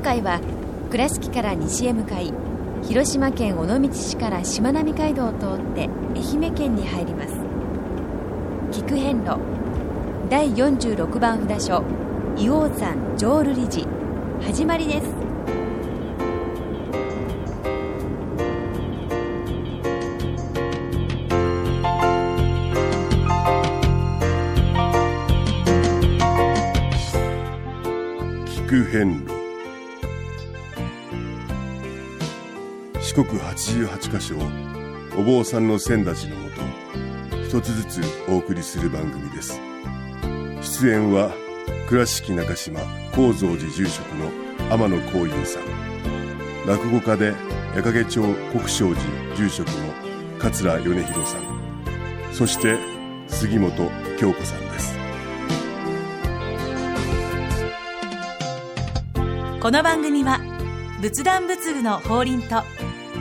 今回は倉敷から西へ向かい広島県尾道市からしまなみ海道を通って愛媛県に入ります。菊遍路第46番札所硫黄山浄瑠璃寺。始まりです。菊遍四国八十八箇所をお坊さんの先立ちのもと一つずつお送りする番組です。出演は倉敷中島・高蔵寺住職の天野幸雄さん。落語家で矢掛町国生寺住職の桂米広さん。そして杉本京子さんです。この番組は仏壇仏具の法輪と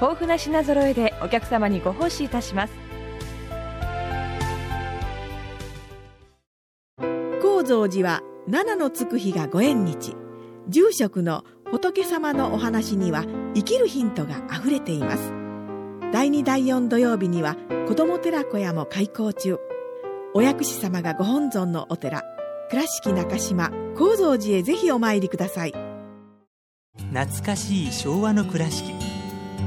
豊富な品揃えでお客様にご奉仕いたします。高蔵寺は七のつく日がご縁日。住職の仏様のお話には生きるヒントがあふれています。第2第4土曜日には子ども寺小屋も開校中。お薬師様がご本尊のお寺。倉敷中島・高蔵寺へぜひお参りください。懐かしい昭和の倉敷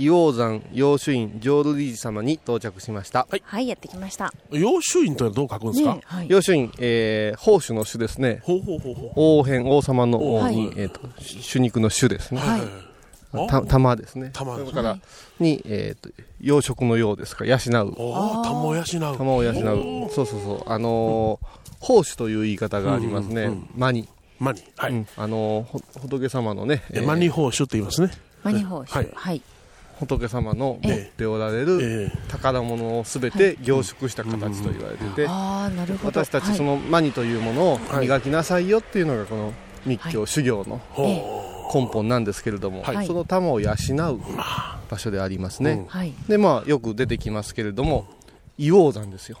硫黄山養主院浄瑠璃寺様に到着しました、はい。やってきました。養主院というのはどう書くんですか、ねはい。養主院、えー、宝珠の種ですね。ほうほうほうほう。王辺王様の王に、はい。えー、と主肉の種ですね、はい。あた玉ですね。玉。それから、に、えー、と養殖のようですか。ら養う。おお玉を養う。玉を養う。そうそうそう。あのー宝珠という言い方がありますね、うんうんうん。マニ、マニ。はい、うん。あのーほ仏様のね、えマニ宝珠って言いますね。マニ宝はい。珠はい仏様の持えっておられるえ宝物をすべて凝縮した形と言われてて、ああなるほど。私たちはい。そのマニというものを磨きなさいよっていうのがこの密教、は修行の根本なんですけれども、はい。その玉を養う場所でありますね、はい。でまあよく出てきますけれども硫黄山ですよ、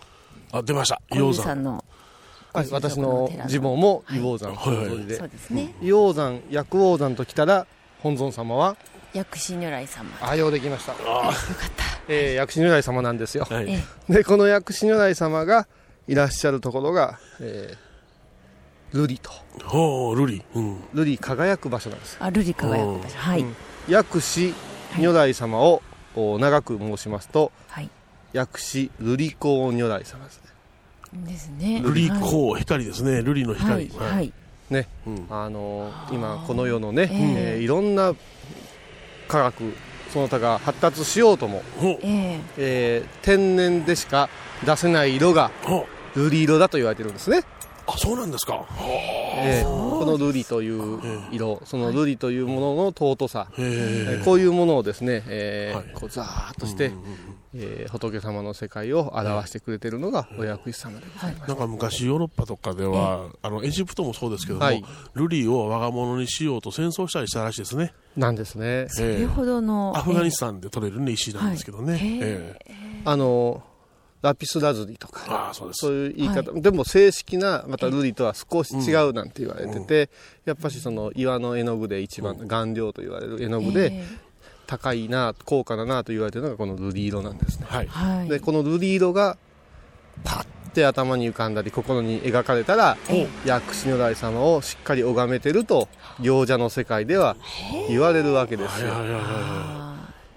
あ出ました。小遊鷹山。さんのはい、ご住職私の寺自分も硫黄山はい。ご存知で、そうですね。硫黄山薬王山ときたら本尊様は？薬師如来様。あようできました、よかった。えー薬師如来様なんですよ、はい。えでこの薬師如来様がいらっしゃるところが、えー、瑠璃と。ほうルリ。うん。瑠璃輝く場所なんです。あルリ輝く場所。はい。うん。薬師如来様を、お長く申しますとはい。薬師瑠璃光如来様ですね。ですね。ルリはい。光光ですね。ルリのはい。光はいね。うん。あのー今この世のね、ええ。えーいろんな科学その他が発達しようとも、ええ。えー天然でしか出せない色が瑠璃色だと言われてるんですね、あそうなんですか。えー。この瑠璃という色その瑠璃というものの尊さ、へええーこういうものをですね、えーはい。こうザーッとして、えー仏様の世界を表してくれてるのがお薬師様でございます、なんか昔ヨーロッパとかでは、あのエジプトもそうですけども、はい。ルリを我が物にしようと戦争したりしたらしいですね、なんですね。それほどのアフガニスタンで取れる、ね、石なんですけどね、はいええ。あのラピスラズリとか。そうそういう言い方、でも正式なまたルリとは少し違うなんて言われてて、やっぱしその岩の絵の具で一番顔料と言われる絵の具でえ高いな高価だなと言われてるのがこのルリ色なんですね。はい。でこのルリ色がパッて頭に浮かんだり心に描かれたら薬師如来様をしっかり拝めてると行者の世界では言われるわけですよ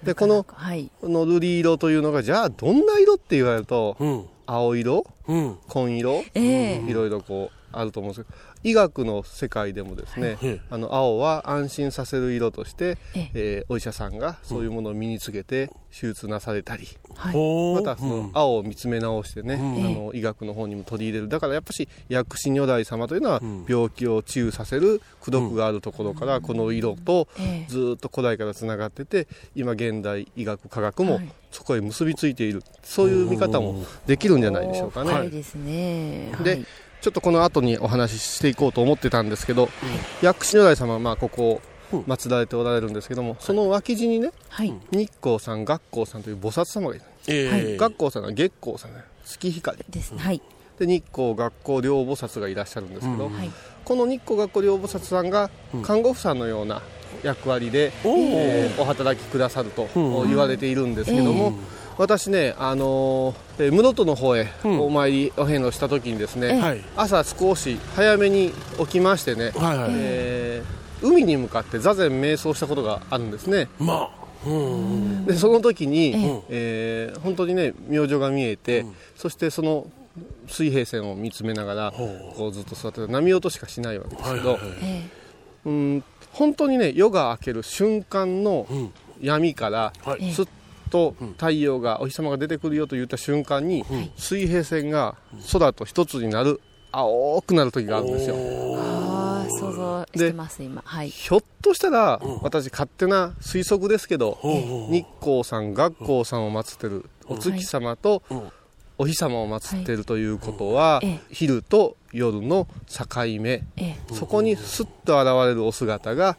でこのはい。このルリ色というのがじゃあどんな色って言われるというん。青色？うん。紺色？ええ。いろいろこうあると思うんですけど医学の世界でもですね、ええ。あの青は安心させる色として、ええ。えーお医者さんがそういうものを身につけて手術なされたり、またその青を見つめ直してね、あの医学の方にも取り入れる。だからやっぱし薬師如来様というのはん。病気を治癒させる功徳があるところからこの色とええ。ずーっと古代からつながってて今現代医学科学もはい。そこへ結びついている。そういう見方もできるんじゃないでしょうかね。深い。ですね。はでいちょっとこの後にお話ししていこうと思ってたんですけど、薬師如来様はまあここを祀られておられるんですけども、その脇地にねはい。日光さん、学光さんという菩薩様がいる、ええ。学光さんは月光さんね。月光で。す。ね。はい。で日光、学光両菩薩がいらっしゃるんですけど、はい。この日光、学光両菩薩さんが看護婦さんのような役割で、おー。えーお働きくださるとうん。言われているんですけども、私ね、あのーえー室戸の方へうんお参りお遍路した時にですね、ええはい。朝少し早めに起きましてね、はいはい。えー海に向かって座禅瞑想したことがあるんですねまあ。うん。でその時に、ええー本当にね明星が見えて、うんそしてその水平線を見つめながらこうずっと座ってて波音しかしないわけですけど、はいはいはい。えうん本当にね夜が明ける瞬間のうん。闇からすっと太陽がお日様が出てくるよと言った瞬間に、水平線が空と一つになる青くなる時があるんですよ。えああ、想像してます、今。はい。ひょっとしたら、私勝手な推測ですけど、日光さん学光さんを祀ってるお月様とうんお日様を祀ってるということは、ええ。昼と夜の境目。ええ。そこにスッと現れるお姿が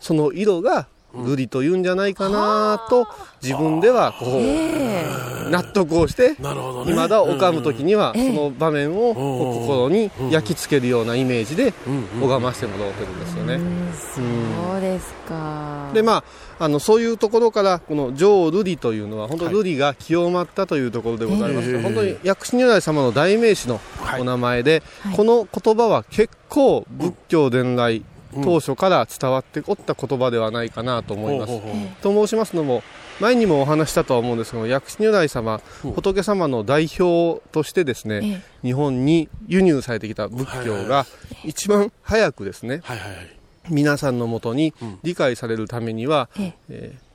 その色が瑠璃というんじゃないかなと自分ではこう納得をしてなるほどね。未だ拝む時にはええその場面をお心に焼き付けるようなイメージで拝ましてもらってるんですよね。そうですか。でまあ、あのそういうところからこの浄瑠璃というのは本当はい。瑠璃が清まったというところでございます。本当に薬師如来様の代名詞のはい。お名前で、はい。この言葉は結構仏教伝来うん当初から伝わっておった言葉ではないかなと思います。と申しますのも前にもお話ししたとは思うんですけど薬師如来様う。ん仏様の代表としてですね、え日本に輸入されてきた仏教はい。が一番早くですねはいはいはい。皆さんのもとにうん。理解されるためには、ええ。えー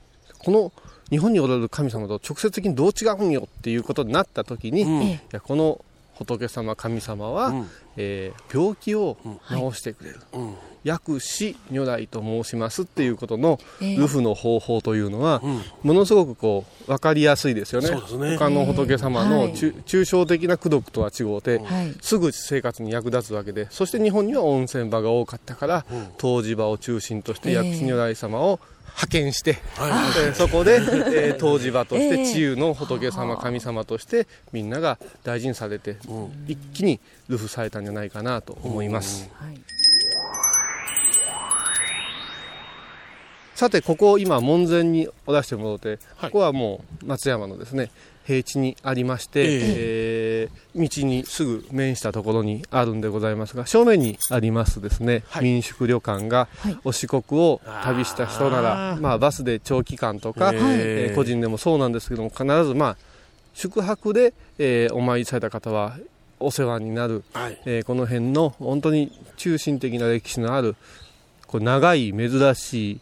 この日本におられる神様と直接的にどう違うんよっていうことになった時に、うん。いやこの仏様神様は、うん。えー病気をうん。治してくれる、うん。薬師如来と申しますっていうことのええ。ルフの方法というのは、うん。ものすごくこう分かりやすいですよね。そうですね。他の仏様のはい。中抽象的な功徳とは違うて、はい。すぐ生活に役立つわけでそして日本には温泉場が多かったから、うん。湯治場を中心としてええ薬師如来様を派遣して、はそこで、えー 湯治場としええ。て治癒の仏様神様としてみんなが大事にされて、うん。一気に流布されたんじゃないかなと思います、はい。さてここ今門前にお出してもらって、はい。ここはもう松山のですね平地にありまして、えー道にすぐ面したところにあるんでございますが正面にありますですね、はい。民宿旅館がはい。お四国を旅した人ならまあ、バスで長期間とか、はいえー個人でもそうなんですけども必ずまあ宿泊で、えーお参りされた方はお世話になる、はい。えーこの辺の本当に中心的な歴史のあるこう長い珍しい、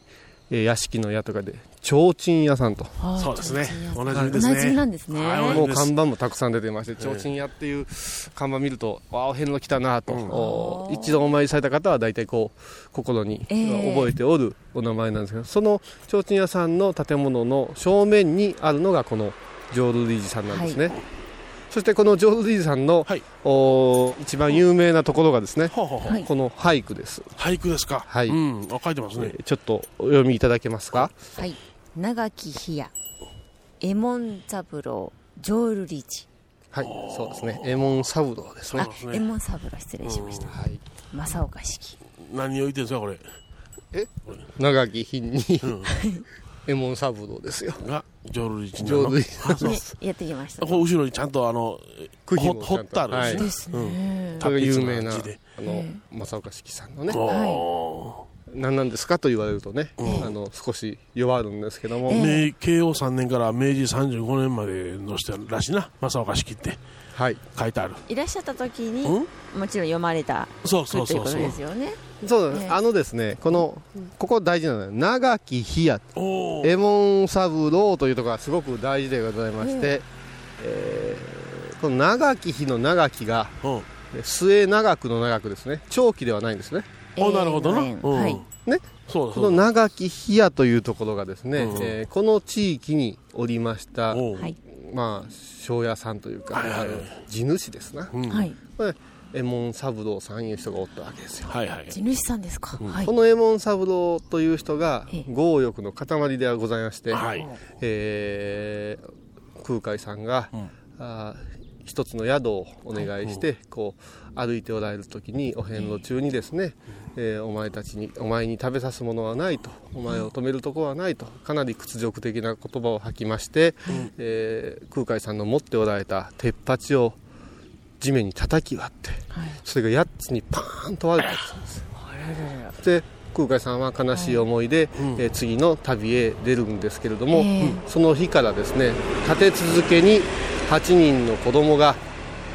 えー屋敷の屋とかで提灯屋さんと。そうですね。おなおじみですね。なじみなんですね。はいもう看板もたくさん出てまして提灯屋っていう看板見るとわあお遍路来たなと、うん。お一度お参りされた方は大体こう心にええ覚えておるお名前なんですけど、その提灯屋さんの建物の正面にあるのがこの浄瑠璃寺さんなんですね、そしてこの浄瑠璃寺さんの、はいお一番有名なところがですね、はいこの俳句です、俳句ですか？はいうん。あ書いてますねえ。ーちょっとお読みいただけますか？はい。長き日や、右衛門三郎、浄瑠璃はいそうですね右衛門三郎ですね寺。あそうです、ね右衛門三郎失礼しました。はい正岡式。何を言ってんですか、これ。長き日にうん。右衛門三郎ですよが、浄瑠璃寺浄瑠璃あそう。ね、やってきました。こう後ろにちゃんとあの、掘ってあるんですね。ですね。これが有名なあの正岡式さんのね。お何なんですかと言われるとね、あの少し弱るんですけども、明慶応3年から明治35年までの人らしいな正岡式ってはい、書いてある。いらっしゃった時にうん？もちろん読まれたそうそうという。ことそうそうですよね。そうええ。あのですねこのここ大事なのは長き日や。お右衛門三郎というところがすごく大事でございまして、えーこの長き日の長きがうん。末長くの長くですね。長期ではないんですね。おなるほどな、はい。ねこのそうだ。長き日やというところがですね、うんえーこの地域におりました、まあ庄屋さんというか、はい地主ですな、うん。はい。これ右衛門三郎さんいう人がおったわけですよ。はいはい地主さんですか、はい。この右衛門三郎という人がええ。強欲の塊ではございまして、はい。えー空海さんが、ん。あー一つの宿をお願いして、こう歩いておられる時にお遍路中にですね、えーお前たちにお前に食べさすものはないとお前を止めるところはないとかなり屈辱的な言葉を吐きまして、えー空海さんの持っておられた鉄鉢を地面に叩き割って、それが8つにパーンと割れたそうです。で空海さんは悲しい思いで、えー次の旅へ出るんですけれども、ええ。その日からですね立て続けに8人の子供が、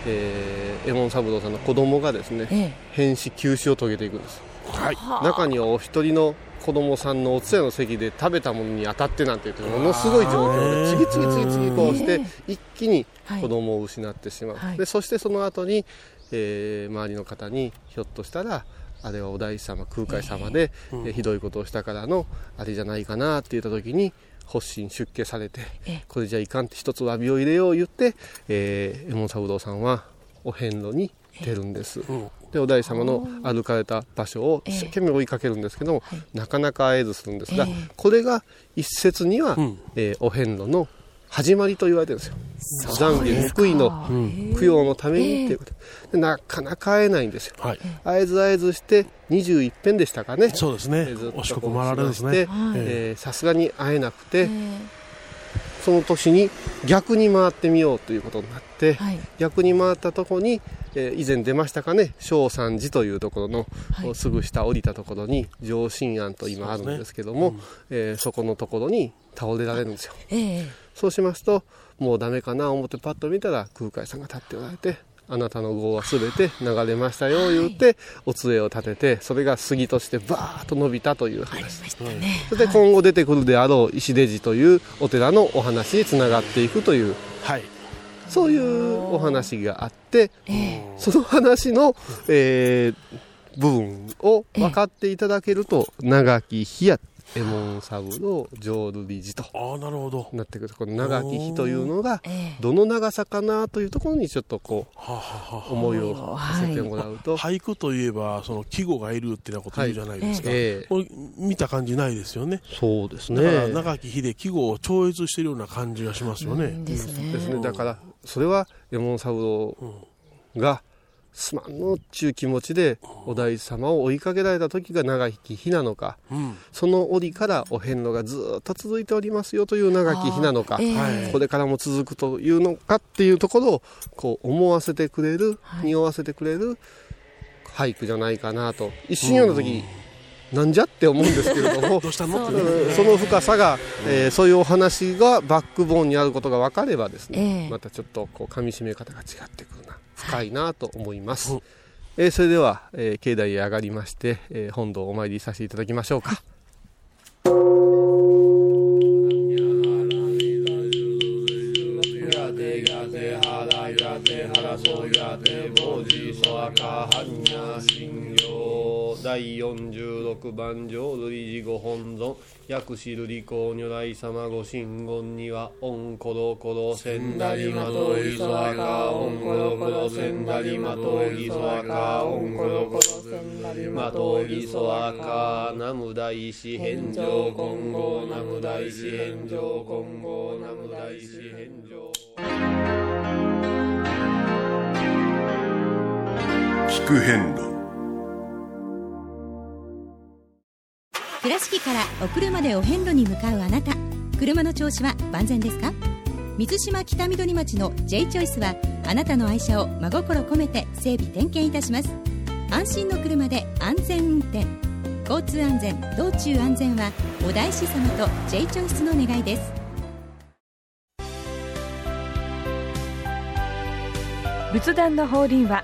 えー、右衛門三郎さんの子供がですね、え変死休止を遂げていくんです。はい。中にはお一人の子供さんのお通夜の席で食べたものに当たってなんて言ってものすごい状況で次々次々こうして一気に子供を失ってしまう、はい。でそしてその後に、えー周りの方にひょっとしたらあれはお大師様空海様で、えーひどいことをしたからのあれじゃないかなって言った時に発心出家されてえこれじゃいかんって一つ詫びを入れよう言って、えー、右衛門三郎さんはお遍路に出るんです、ん。でお大師様の歩かれた場所を一生懸命追いかけるんですけども、なかなか会えずするんですが、ええ。これが一説には、ん。えーお遍路の始まりと言われてるんですよ。懺悔報いの供養のためにっていうこと。でなかなか会えないんですよ。はい。会えず会えずして21遍でしたかね。そうですね。えーずっとお四国回られるんですね。さすがに会えなくて、その年に逆に回ってみようということになって、はい。逆に回ったところに、えー以前出ましたかね正山寺というところの、はい。すぐ下降りたところに上信庵と今あるんですけどもそ,、えーそこのところに倒れられるんですよ。ええ。そうしますともうダメかな思ってパッと見たら空海さんが立っておられてあなたの業は全て流れましたよ言って、お杖を立ててそれが杉としてバーッと伸びたという話。ですね。それで今後出てくるであろう石出寺というお寺のお話につながっていくというはい。そういうお話があってええ。その話の、えー部分を分かっていただけると長き日や右衛門三郎浄瑠璃寺とああなるほど。なってくる。この長き日というのがええ。どの長さかなというところにちょっとこはあはあはう思いをさせてもらうと、俳句といえばその季語がいるってなこと言うじゃないですか、ええ。これ見た感じないですよね。そうですだから長き日で季語を超越してるような感じがしますよね、ですね。ですね。だからそれは右衛門三郎がすまんのっちゅう気持ちでお大師様を追いかけられた時が長き日なのかうん。その折からお遍路がずっと続いておりますよという長き日なのか、ええはい。これからも続くというのかっていうところをこう思わせてくれる、はい匂わせてくれる俳句じゃないかなと一瞬読んだ時、なんじゃって思うんですけれどもどうしたの？う んその深さが、えーそういうお話がバックボーンにあることが分かればですね、ええ。またちょっとこう噛み締め方が違ってくるな深いなと思います、うんえーそれでは、えー境内へ上がりまして、えー本堂をお参りさせていただきましょうか、第46番上瑠璃寺ご本尊薬師瑠璃光如来様ご神言にはオンコロコロセンダリマトイソアカオンコロコロセンダリマトイソアカオンコロコロセンダリマトイソアカナム大師返上今後ナム大師返上今後ナム大師返上聞く遍路。倉敷からお車でお遍路に向かうあなた。車の調子は万全ですか？水島北緑町の J チョイスはあなたの愛車を真心込めて整備点検いたします。安心の車で安全運転。交通安全道中安全はお大師様と J チョイスの願いです。仏壇の法輪は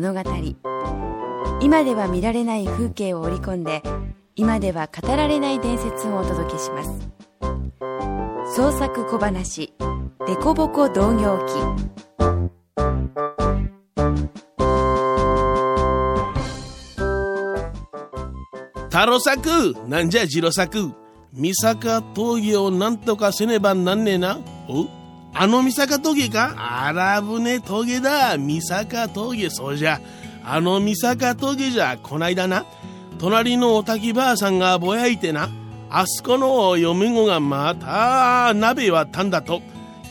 物語。今では見られない風景を織り込んで今では語られない伝説をお届けします。創作小話「デコボコ同業記」太郎作なんじゃ次郎作。三坂峠をなんとかせねばなんねえな。おあの三坂峠か？あらぶね峠だ。三坂峠。そうじゃ。あの三坂峠じゃ。こないだな。隣のおたきばあさんがぼやいてな。あそこの嫁子がまた鍋はたんだと。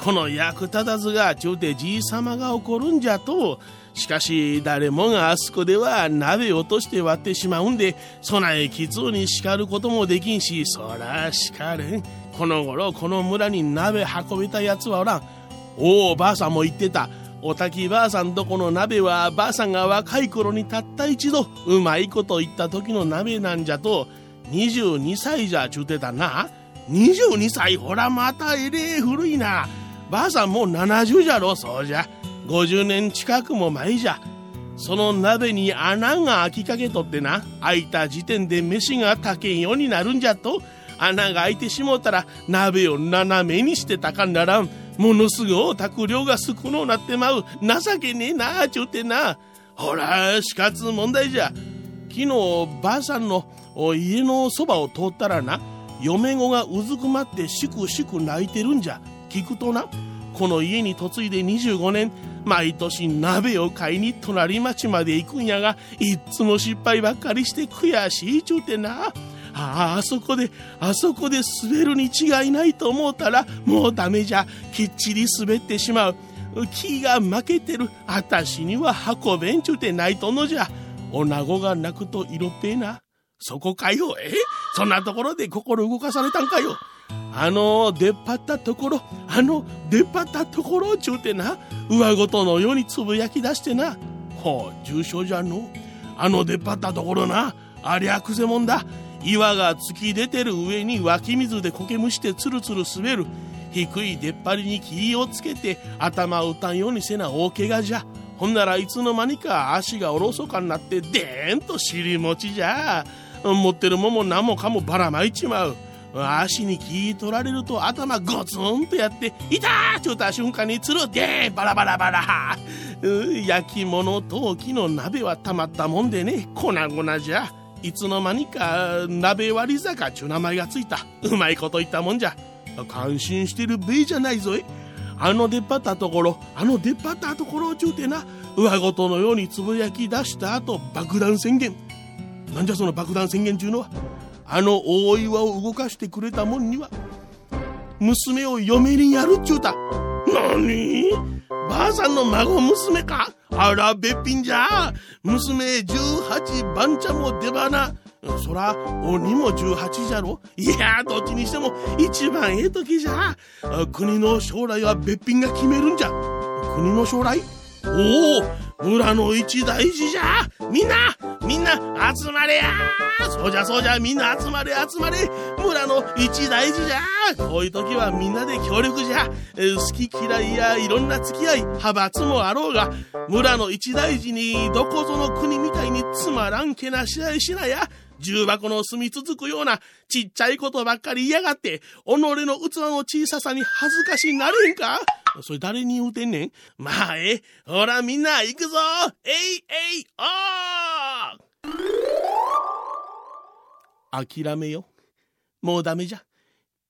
この役立たずがちゅうてじいさまが怒るんじゃと。しかし誰もがあそこでは鍋落として割ってしまうんで備えきつうに叱ることもできんしそら叱れん。この頃この村に鍋運べたやつはおらん。おおばあさんも言ってた。おたきばあさんとこの鍋はばあさんが若い頃にたった一度うまいこと言った時の鍋なんじゃと22歳じゃちゅうてたな。22歳ほらまたえれえ古いな。ばあさんもう70じゃろそうじゃ。50年近くも前じゃ。その鍋に穴が開きかけとってな。開いた時点で飯が炊けんようになるんじゃと。穴が開いてしもうたら鍋を斜めにしてたかならんものすごい炊く量が少のうなってまう情けねえなあちゅうてな。ほら死活問題じゃ。昨日ばあさんの家のそばを通ったらな嫁子がうずくまってしくしく泣いてるんじゃ。聞くとなこの家に嫁いで25年毎年鍋を買いに隣町まで行くんやがいっつも失敗ばっかりして悔しいちゅうてな。ああそこであそこで滑るに違いないと思うたらもうダメじゃ。きっちり滑ってしまう。気が負けてる。あたしには運べんちゅうてないとのじゃ。女子が泣くと色っぺえな。そこかよ。え？そんなところで心動かされたんかよ。あの出っ張ったところあの出っ張ったところちゅうてな。上ごとのようにつぶやき出してな。ほう重症じゃの。あの出っ張ったところな。ありゃくせもんだ。岩が突き出てる上に湧き水で苔むしてつるつる滑る。低い出っ張りに気をつけて頭を打たんようにせな大怪我じゃ。ほんならいつの間にか足がおろそかになってでーんと尻餅じゃ。持ってるもも何もかもばらまいちまう。足に気取られると頭ゴツンとやって「いた!」っちゅうた瞬間につるでバラバラバラ。焼き物陶器の鍋はたまったもんでね粉々じゃ。いつの間にか鍋割り坂ちゅう名前がついた。うまいこと言ったもんじゃ。感心してるべじゃないぞい。あの出っ張ったところあの出っ張ったところちゅうてな上ごとのようにつぶやき出した後爆弾宣言。なんじゃその爆弾宣言ちゅうのは。あの大岩を動かしてくれたもんには娘を嫁にやるっちゅうた。何？ばあさんの孫娘か？あらべっぴんじゃ。娘十八番茶も出花。そら鬼も十八じゃろ。いやどっちにしても一番ええ時じゃ。国の将来はべっぴんが決めるんじゃ。国の将来？おお村の一大事じゃ。みんなみんな集まれや。そうじゃそうじゃみんな集まれ集まれ。村の一大事じゃ。こういう時はみんなで協力じゃ。好き嫌いやいろんな付き合い派閥もあろうが村の一大事にどこぞの国みたいにつまらんけな試合しなや。重箱の住み続くようなちっちゃいことばっかり嫌がって己の器の小ささに恥ずかしなれんか。それ誰に言うてんねん？まあええほらみんな行くぞえいえいおー諦めよもうダメじゃ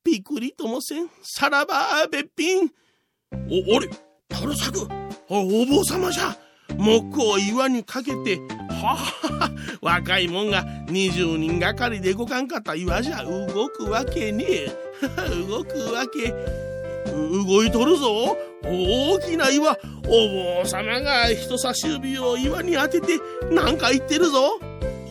びっくりともせん。さらば、べっぴん。お、あれ、太郎作？お、お坊様じゃ。木を岩にかけて、はは若いもんが20人がかりで動かんかった岩じゃ動くわけねえ。動くわけ。動いとるぞ。大きな岩。お坊様が人差し指を岩に当てて何か言ってるぞ。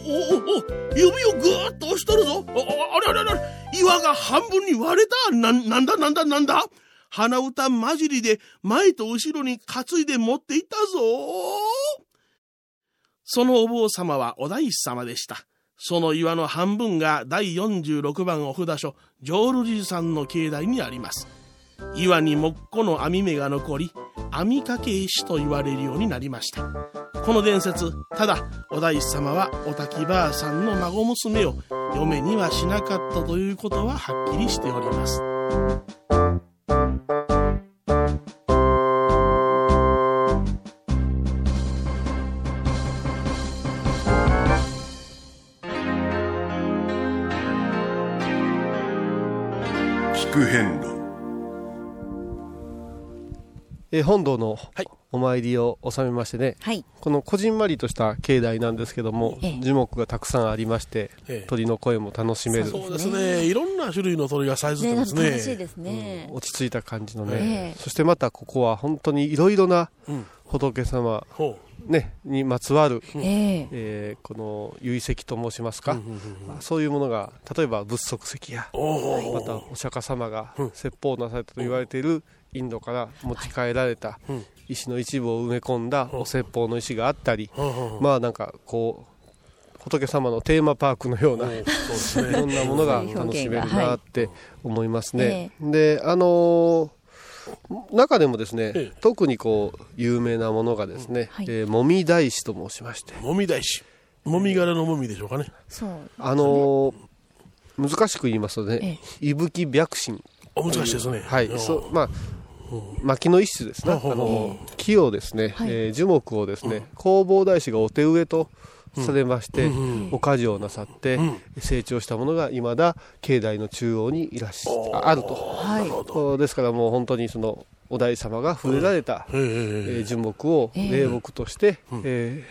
おおお指をぐーっと押しとるぞ。ああれあれあれ岩が半分に割れた。な、なんだなんだなんだ鼻歌混じりで前と後ろに担いで持っていったぞ。そのお坊様はお大師様でした。その岩の半分が第46番お札所、浄瑠璃寺さんの境内にあります。岩にもっこの網目が残り、網掛け石と言われるようになりました。この伝説、ただ、お大師様はお滝ばあさんの孫娘を嫁にはしなかったということははっきりしております。聞く遍えー本堂のお参りを収めましてね、はい。このこじんまりとした境内なんですけども、ええ。樹木がたくさんありまして、ええ。鳥の声も楽しめる、そうですね。いろんな種類の鳥がさえずってねますね。楽しいですね、落ち着いた感じのね、ええ。そしてまたここは本当にいろいろなうん。仏様、ほね、にまつわる、ええ。えーこの唯石と申しますか、うんうんうんそういうものが例えば仏足石やまたお釈迦様が説法なされたと言われているインドから持ち帰られたうん。石の一部を埋め込んだお説法の石があったり、お。まあなんかこう仏様のテーマパークのようなそうです いろんね。なものが楽しめるなって思いますね。であのー中でもですね、ええ。特にこう有名なものがですね、はい。えーもみ大師と申しまして、もみ大師。もみ殻のもみでしょうかね。そう。あのー難しく言いますとね、伊吹白神。お難しいですね。はい、うん。そうまあ薪の一種ですね、あの木をですね、はい。えー樹木をですね、弘法大師がお手植えとされまして、お家事をなさって、ん。成長したものが未だ境内の中央にいらっしゃあると、はい。ですからもう本当にそのお大師様が触れられた、へええー樹木を霊木として、え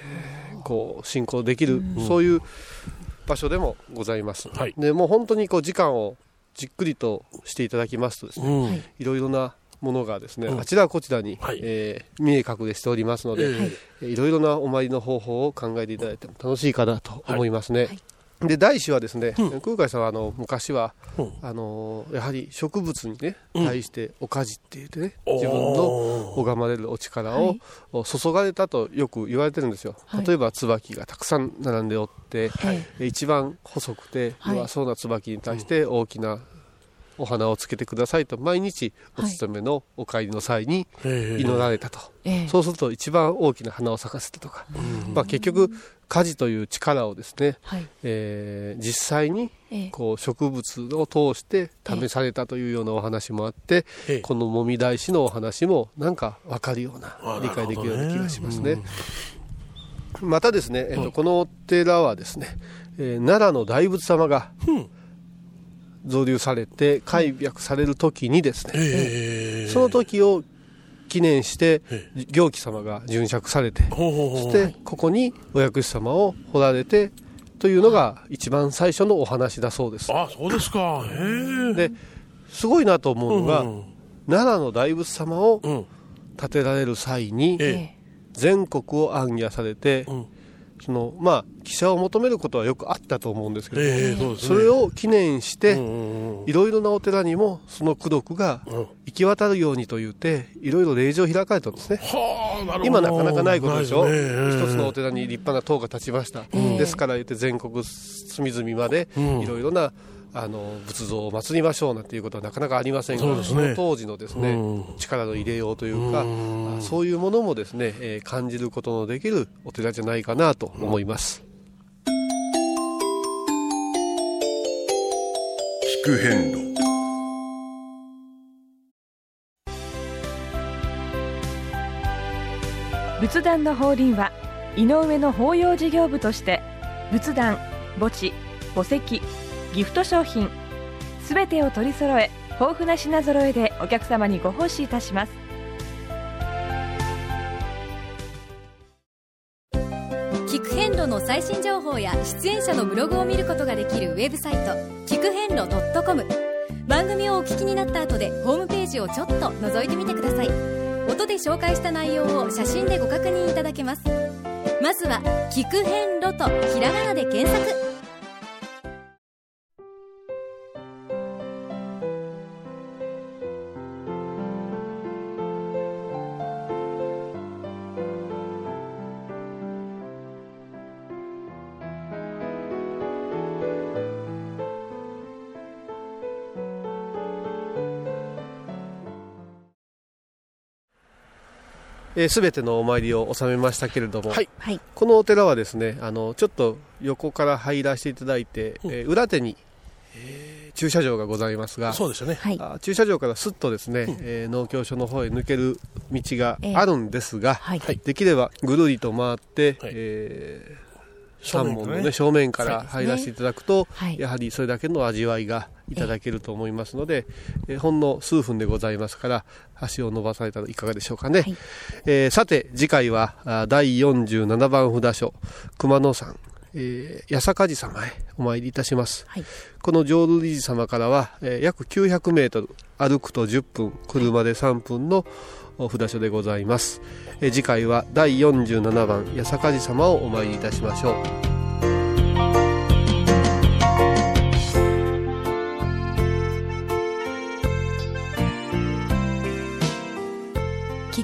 ーこう信仰できる、そういう場所でもございます、はい。でもう本当にこう時間をじっくりとしていただきますとですね、うん。いろいろなものがですね、うん。あちらこちらに、はい。えー見え隠れしておりますので、ええ。い。ろいろなお参りの方法を考えていただいても楽しいかなと思いますね。はい。で大師はですね、うん。空海さんはあの昔は、うん。あのやはり植物にねうん。対しておかじって言ってね、おー。自分の拝まれるお力を、注がれたとよく言われてるんですよ、はい。例えば椿がたくさん並んでおって、え一番細くてはい。弱そうな椿に対して大きなお花をつけてくださいと毎日お勤めのお帰りの際にええ祈られたと、ええ。そうすると一番大きな花を咲かせてとか、まあ、結局果樹という力をですね、はい。えー実際にええ。こう植物を通して試されたというようなお話もあって、ええ。このもみ大師のお話もなんか分かるようなあ理解できるような気がしますね。またですね、えっと、このお寺はですね、えー奈良の大仏様がうん造立されて開闢される時にですね、ええその時を記念してえ行基様が殉釈されてそしてここにお薬師様を彫られてというのが一番最初のお話だそうです。あそうですか。へえですごいなと思うのが、うん奈良の大仏様をうん。建てられる際にええ。全国を行脚されて、うんそのまあ汽車を求めることはよくあったと思うんですけど、ええそね。それを記念して、うんうんうんいろいろなお寺にもその功徳がうん。行き渡るようにと言っていろいろ霊場を開かれたんですね。はあな今なかなかないことでしょ？ないですね。一つのお寺に立派な塔が立ちました、ですから言って全国隅々までうん。いろいろなあの仏像を祀りましょうなんていうことはなかなかありませんがね。の当時のですね、うん。力の入れようというか、うそういうものもですね、えー感じることのできるお寺じゃないかなと思います、聞く遍路。仏壇の法輪は井上の法要事業部として仏壇墓地墓石ギフト商品。すべてを取り揃え豊富な品揃えでお客様にご奉仕いたします。聞く遍路の最新情報や出演者のブログを見ることができるウェブサイト聞く遍路 .com 番組をお聞きになった後でホームページをちょっと覗いてみてください。音で紹介した内容を写真でご確認いただけます。まずは「聞く遍路」とひらがなで検索。すべ、てのお参りを収めましたけれども、はい。このお寺はですねあのちょっと横から入らせていただいて、えー裏手に、えー駐車場がございますがそうですよね。はい。あ駐車場からすっとですね、えー農協所の方へ抜ける道があるんですが、はい。できればぐるりと回って、はい。えー正面からね。三門の、ね、正面から入らせていただくと、はい。やはりそれだけの味わいがいただけると思いますので、えーほんの数分でございますから足を伸ばされたらいかがでしょうかね、はい。えーさて次回はあ第47番札所熊野山、えー、八坂寺様へお参りいたします、はい。この浄瑠璃寺様からは、えー約900メートル歩くと10分車で3分のお札所でございます、えー次回は第47番八坂寺様をお参りいたしましょう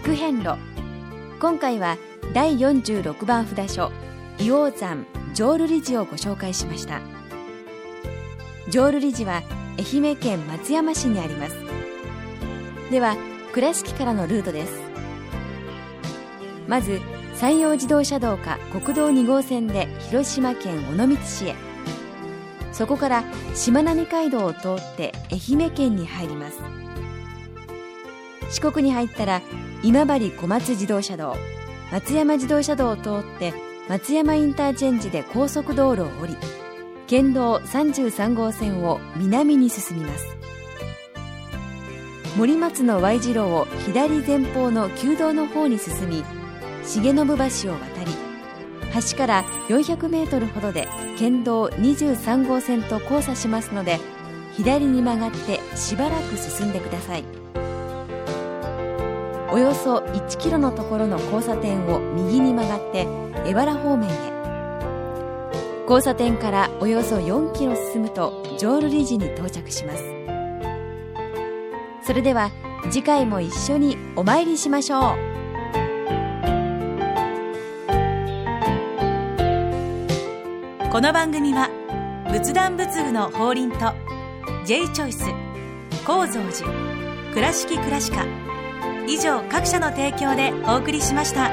聞く遍路。今回は第46番札所硫黄山浄瑠璃寺をご紹介しました。浄瑠璃寺は愛媛県松山市にあります。では倉敷からのルートです。まず山陽自動車道か国道2号線で広島県尾道市へ。そこからしまなみ海道を通って愛媛県に入ります。四国に入ったら今治小松自動車道松山自動車道を通って松山インターチェンジで高速道路を降り県道33号線を南に進みます。森松の Y 字路を左前方の旧道の方に進み重信橋を渡り橋から400メートルほどで県道23号線と交差しますので左に曲がってしばらく進んでください。およそ1キロのところの交差点を右に曲がって江原方面へ。交差点からおよそ4キロ進むと浄瑠璃寺に到着します。それでは次回も一緒にお参りしましょう。この番組は仏壇仏具の法輪と J チョイス構造寺倉敷倉歯科以上各社の提供でお送りしました。